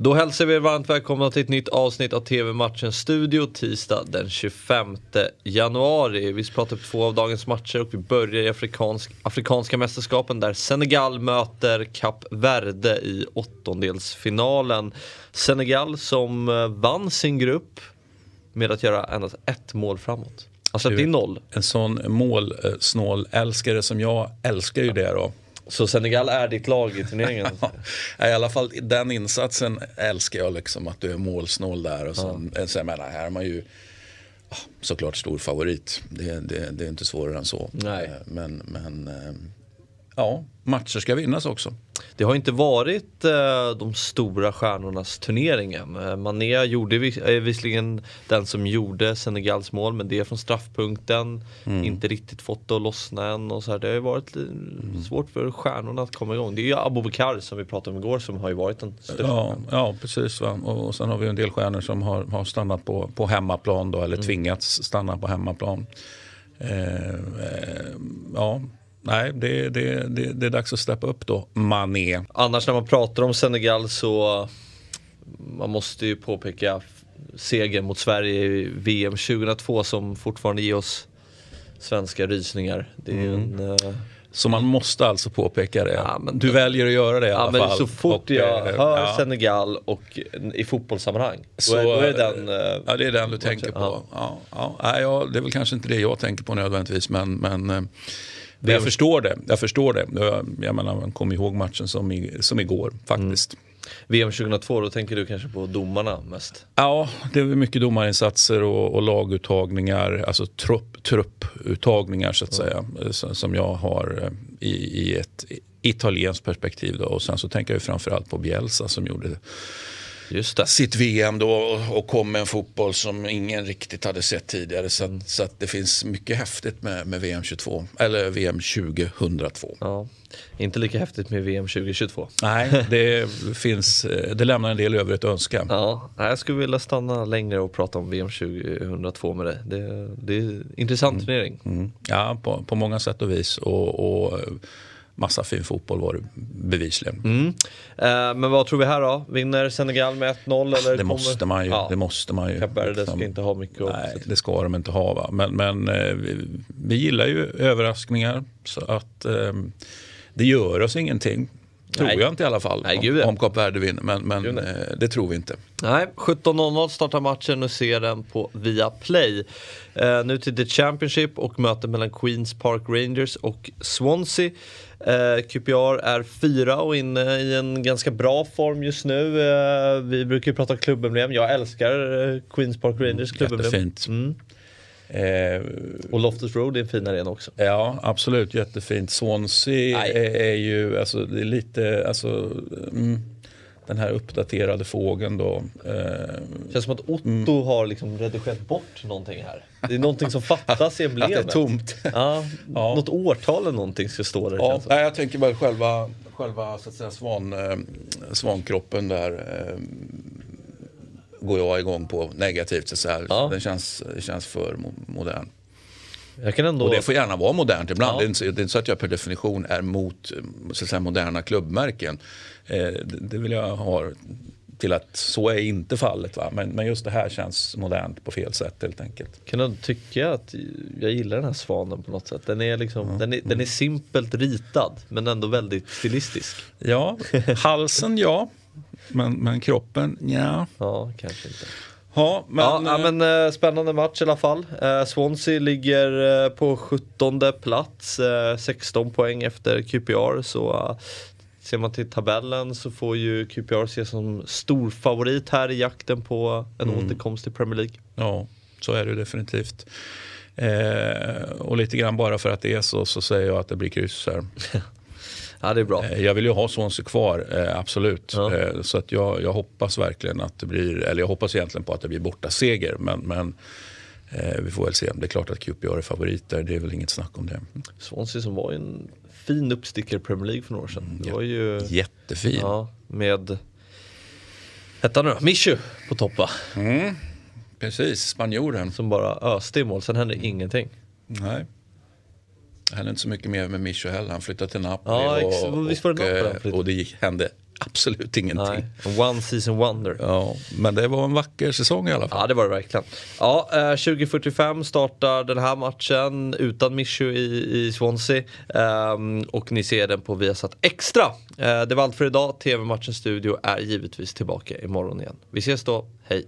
Då hälsar vi er varmt välkomna till ett nytt avsnitt av TV-matchen Studio tisdag den 25 januari. Vi pratar upp två av dagens matcher och vi börjar i afrikansk, Afrikanska mästerskapen där Senegal möter Kap Verde i åttondelsfinalen. Senegal som eh, vann sin grupp med att göra endast ett mål framåt. Alltså det är noll. En sån målsnål älskare som jag älskar ju det då. Så Senegal är ditt lag i turneringen? ja, I alla fall den insatsen älskar jag liksom att du är målsnål där. Och sen, ja. sen menar, här är man ju såklart stor favorit. Det, det, det är inte svårare än så. Nej. Eh, men, men eh, ja, matcher ska vinnas också. Det har inte varit eh, de stora stjärnornas turnering än. Eh, Mané gjorde vis är visserligen den som gjorde Senegals mål men det är från straffpunkten. Mm. Inte riktigt fått det att lossna än. Och så här. Det har varit mm. svårt för stjärnorna att komma igång. Det är ju Abubakar som vi pratade om igår som har ju varit den största. Ja, ja precis. Va? Och, och sen har vi en del stjärnor som har, har stannat på, på hemmaplan då, eller mm. tvingats stanna på hemmaplan. Eh, eh, ja, nej, det, det, det, det är dags att steppa upp då. Mané. Annars när man pratar om Senegal så man måste ju påpeka segern mot Sverige i VM 2002 som fortfarande ger oss svenska rysningar. Det är mm. en, uh... Så man måste alltså påpeka det. Ja, du väljer att göra det i ja, alla fall. Så fort och, jag eh, hör ja. Senegal och i fotbollssammanhang. Så, då, är, då är den, uh, ja, det är den du tänker på. Ja. Ja, ja. det är väl kanske inte det jag tänker på nödvändigtvis men, men det jag förstår det. Jag förstår det. Jag menar, man kommer ihåg matchen som, i, som igår faktiskt. Mm. VM 2002, då tänker du kanske på domarna mest? Ja, det är mycket domarinsatser och, och laguttagningar, alltså trupp, trupputtagningar så att mm. säga, som jag har eh, i, i ett italienskt perspektiv. Då. Och sen så tänker jag framförallt på Bielsa som gjorde sitt VM då och kom med en fotboll som ingen riktigt hade sett tidigare. Så, att, så att det finns mycket häftigt med, med VM 22, eller VM 2002. Ja. Inte lika häftigt med VM 2022. Nej, det, finns, det lämnar en del övrigt att önska. Ja, jag skulle vilja stanna längre och prata om VM 2002 med dig. Det, det är en intressant mm. turnering. Mm. Ja, på, på många sätt och vis. och, och massa fin fotboll var det bevisligen. Mm. Eh, men vad tror vi här då? Vinner Senegal med 1-0? Eller det, kommer... måste man ju, ja. det måste man ju. Ska liksom. inte ha mycket Nej, det ska de inte ha. Va? Men, men eh, vi, vi, gillar ju överraskningar. Så att eh, det gör oss ingenting. Tror Nej. jag inte i alla fall. Nej, gud, om Kap Verde vinner. Men, men eh, det tror vi inte. Nej, 17.00 startar matchen och ser den på Viaplay. Eh, nu till The Championship och mötet mellan Queens Park Rangers och Swansea. Eh, QPR är fyra och inne i en ganska bra form just nu. Eh, vi brukar ju prata klubbemblem. Jag älskar eh, Queens Park Rangers klubbemblem. Jättefint. Mm. Eh, och Loftus Road är en fin arena också. Ja, absolut. Jättefint. Swansea är, är, ju, alltså det är lite, alltså, mm, den här uppdaterade fågeln då. Eh, känns som att Otto mm. har liksom redigerat bort någonting här. Det är någonting som fattas i emblemet. Att det är tomt. Ja, ja. Något årtal eller någonting ska stå där. Ja, nej, jag tänker bara själva, själva så att säga, svan, eh, svankroppen där. Eh, går jag igång på negativt. Så här. Ja. Den känns, känns för modern. Ändå... Och det får gärna vara modernt ibland. Ja. Det, är inte, det, är inte, så att jag per definition är mot så säga, moderna klubbmärken. Eh, det, det, vill jag ha till att så är inte fallet. Va? Men, men just det här känns modernt på fel sätt helt enkelt. Kan du tycka att jag gillar den här svanen på något sätt? Den är, liksom, ja. den är, den är simpelt ritad men ändå väldigt stilistisk. Ja, halsen ja. Men, men kroppen, ja. Ja, kanske inte. Ja, men, ja, ja, men äh, spännande match i alla fall. Äh, Swansea ligger äh, på 17 plats, 16 poäng efter QPR. Så ser man till tabellen så får ju QPR ses som stor favorit här i jakten på en mm. återkomst till Premier League. Ja, så är det definitivt. och lite grann bara för att det är så, så säger jag att det blir kryss här. Ja, det är bra. Eh, jag vill ju ha Swansea kvar, eh, absolut. Ja. Eh, så att jag, jag hoppas verkligen att det blir, eller jag hoppas egentligen på att det blir borta seger. Men, men vi får väl se. Det är klart att QPR är favoriter, det är väl inget snack om det. Swansea som var en fin uppstickare i Premier League för några år sedan. Det var ju, Jättefin. Ja, med, hette han nu Mischu på topp va? Mm. Precis, spanjoren. Som bara öste i mål, sen hände ingenting. Nej. Det hände inte så mycket mer med Mischo heller. Han flyttade till Napoli ja, och, och, och, och, det hände absolut ingenting. Nej, one season wonder. Ja, men det var en vacker säsong i alla fall. Ja det var det verkligen. Ja, eh, 2045 startar den här matchen utan Mischu i, i Swansea. Ehm, och ni ser den på Viasat Extra. Eh, det var allt för idag. TV-matchens studio är givetvis tillbaka imorgon igen. Vi ses då, hej!